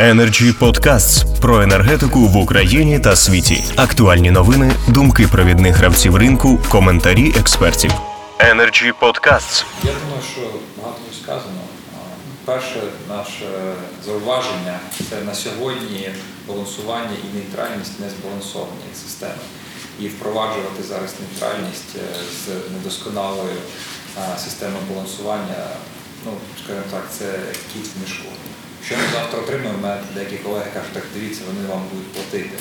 Energy Podcasts про енергетику в Україні та світі. Актуальні новини, думки провідних гравців ринку, коментарі експертів. Energy Podcasts. Я думаю, що багато сказано. Перше наше зауваження це на сьогодні балансування і нейтральність не збалансовані системи. І впроваджувати зараз нейтральність е, з недосконалою системою балансування, ну, скажімо так, це кіт в мішку. Що ми завтра отримаємо, мене деякі колеги кажуть, так дивіться, вони вам будуть платити.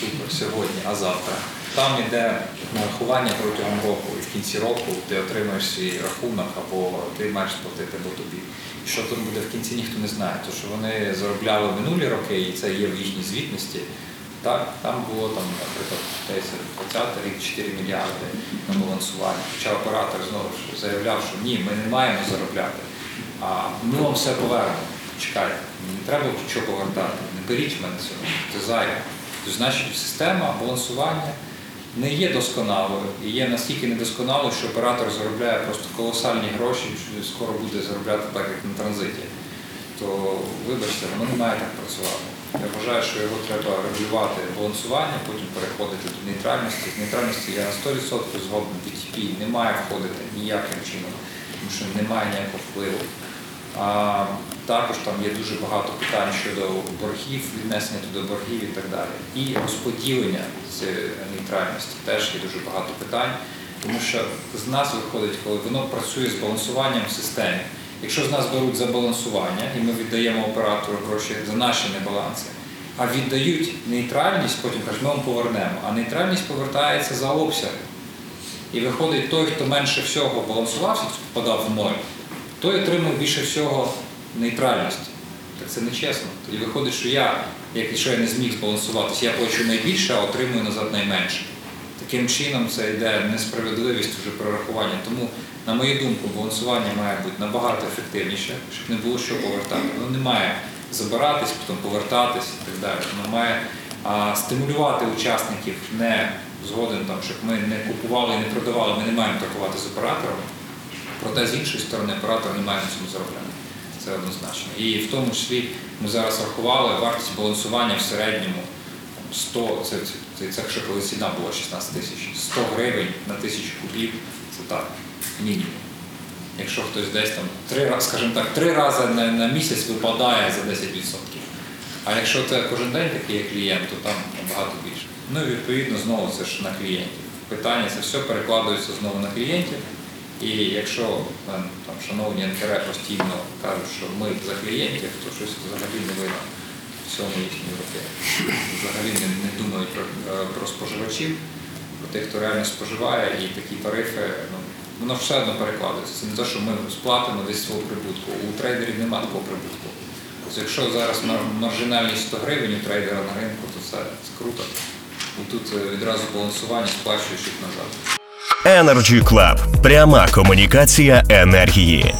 Супер, сьогодні, а завтра. Там йде нарахування протягом року, і в кінці року ти отримаєш свій рахунок, або ти маєш сплатити, або тобі. І що тут буде в кінці, ніхто не знає. Тому що вони заробляли минулі роки, і це є в їхній звітності. Так, там було там, наприклад, десь 20 рік 4 мільярди на балансування. Хоча оператор знову ж заявляв, що ні, ми не маємо заробляти. А ми вам все повернемо. Чекайте, не треба що повертати. Не беріть мене цього. Це зайве. То значить, система балансування не є досконалою і є настільки недосконалою, що оператор заробляє просто колосальні гроші, що скоро буде заробляти так, як на транзиті. То вибачте, воно не має так працювати. Я вважаю, що його треба регулювати балансування, потім переходити до нейтральності. З нейтральності я на 100% згоден BTP не має входити ніяким чином, тому що немає ніякого впливу. А також там є дуже багато питань щодо боргів, віднесення туди боргів і так далі. І розподілення цієї нейтральності теж є дуже багато питань, тому що з нас виходить, коли воно працює з балансуванням в системі. Якщо з нас беруть за балансування, і ми віддаємо оператору гроші за наші небаланси, а віддають нейтральність, потім кажуть, ми вам повернемо, а нейтральність повертається за обсяги. І виходить той, хто менше всього балансувався, попадав в ноль, той отримав більше всього нейтральності. Так це нечесно. Тоді виходить, що я, якщо я не зміг збалансуватися, я плачу найбільше, а отримую назад найменше. Таким чином це йде несправедливість вже прорахування. Тому, на мою думку, балансування має бути набагато ефективніше, щоб не було що повертати. Воно не має забиратись, потім повертатись і так далі. Воно має а, стимулювати учасників не згоден, там, щоб ми не купували і не продавали, ми не маємо торгувати з операторами. Проте з іншої сторони оператор не має на цьому заробляти. Це однозначно. І в тому числі ми зараз рахували вартість балансування в середньому 100, це, це, це, якщо коли ціна була 16 тисяч, 100 гривень на тисячу кубів, це так, мінімум. Якщо хтось десь там три скажімо так, три рази на, на місяць випадає за 10%. А якщо це кожен день такий клієнт, то там набагато більше. Ну і відповідно знову це ж на клієнтів. Питання це все перекладається знову на клієнтів. І якщо е, там, шановні НКР постійно кажуть, що ми за клієнтів, то щось взагалі не видно цьому їхній роки. Взагалі не, не думають про, е, про споживачів, про тих, хто реально споживає, і такі тарифи, ну, воно все одно перекладається. Це не те, що ми сплатимо десь свого прибутку. У трейдерів немає такого прибутку. Тобто, якщо зараз маржинальність 100 гривень у трейдера на ринку, то це, це круто. І тут е, відразу балансування сплачуєш назад. Energy Club. Пряма комунікація енергії.